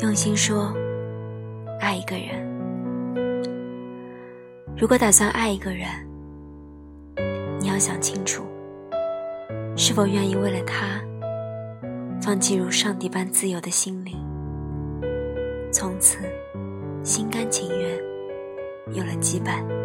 用心说爱一个人。如果打算爱一个人你要想清楚是否愿意为了他放弃如上帝般自由的心灵？从此心甘情愿有了羁绊。